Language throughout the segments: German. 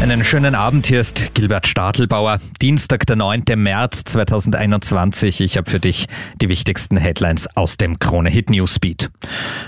Einen schönen Abend, hier ist Gilbert Stadelbauer. Dienstag, der 9. März 2021. Ich habe für dich die wichtigsten Headlines aus dem Krone Hit Newsbeat.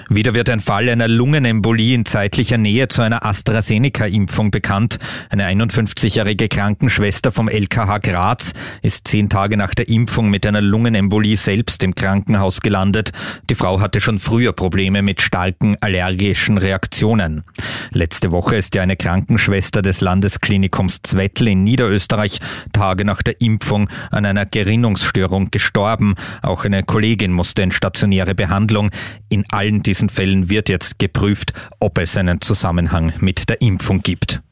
Wieder wird ein Fall einer Lungenembolie in zeitlicher Nähe zu einer AstraZeneca-Impfung bekannt. Eine 51-jährige Krankenschwester vom LKH Graz ist zehn Tage nach der Impfung mit einer Lungenembolie selbst im Krankenhaus gelandet. Die Frau hatte schon früher Probleme mit starken allergischen Reaktionen. Letzte Woche ist ja eine Krankenschwester des Landes Landesklinikums Zwettl in Niederösterreich Tage nach der Impfung an einer Gerinnungsstörung gestorben. Auch eine Kollegin musste in stationäre Behandlung. In allen diesen Fällen wird jetzt geprüft, ob es einen Zusammenhang mit der Impfung gibt.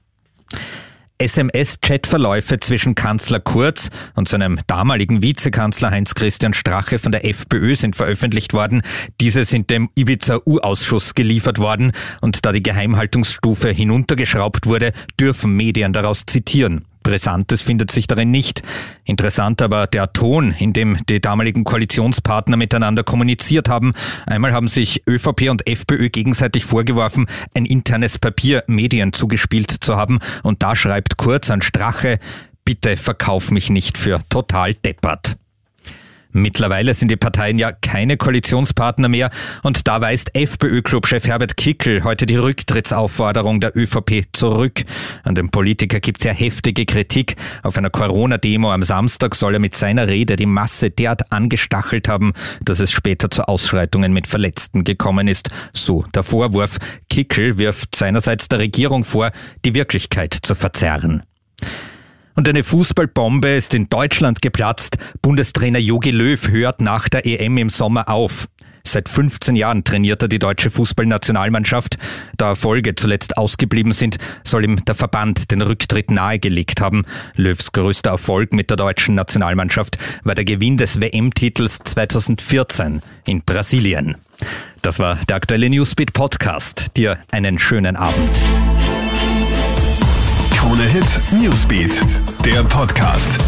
SMS-Chatverläufe zwischen Kanzler Kurz und seinem damaligen Vizekanzler Heinz-Christian Strache von der FPÖ sind veröffentlicht worden. Diese sind dem Ibiza-U-Ausschuss geliefert worden und da die Geheimhaltungsstufe hinuntergeschraubt wurde, dürfen Medien daraus zitieren. Brisantes findet sich darin nicht. Interessant aber der Ton, in dem die damaligen Koalitionspartner miteinander kommuniziert haben. Einmal haben sich ÖVP und FPÖ gegenseitig vorgeworfen, ein internes Papier Medien zugespielt zu haben. Und da schreibt Kurz an Strache, bitte verkauf mich nicht für total deppert. Mittlerweile sind die Parteien ja keine Koalitionspartner mehr und da weist FPÖ-Clubchef Herbert Kickel heute die Rücktrittsaufforderung der ÖVP zurück. An dem Politiker gibt's ja heftige Kritik. Auf einer Corona-Demo am Samstag soll er mit seiner Rede die Masse derart angestachelt haben, dass es später zu Ausschreitungen mit Verletzten gekommen ist. So der Vorwurf. Kickel wirft seinerseits der Regierung vor, die Wirklichkeit zu verzerren. Und eine Fußballbombe ist in Deutschland geplatzt. Bundestrainer Jogi Löw hört nach der EM im Sommer auf. Seit 15 Jahren trainiert er die deutsche Fußballnationalmannschaft. Da Erfolge zuletzt ausgeblieben sind, soll ihm der Verband den Rücktritt nahegelegt haben. Löws größter Erfolg mit der deutschen Nationalmannschaft war der Gewinn des WM-Titels 2014 in Brasilien. Das war der aktuelle Newsbeat Podcast. Dir einen schönen Abend. Krone Hit Newsbeat, der Podcast.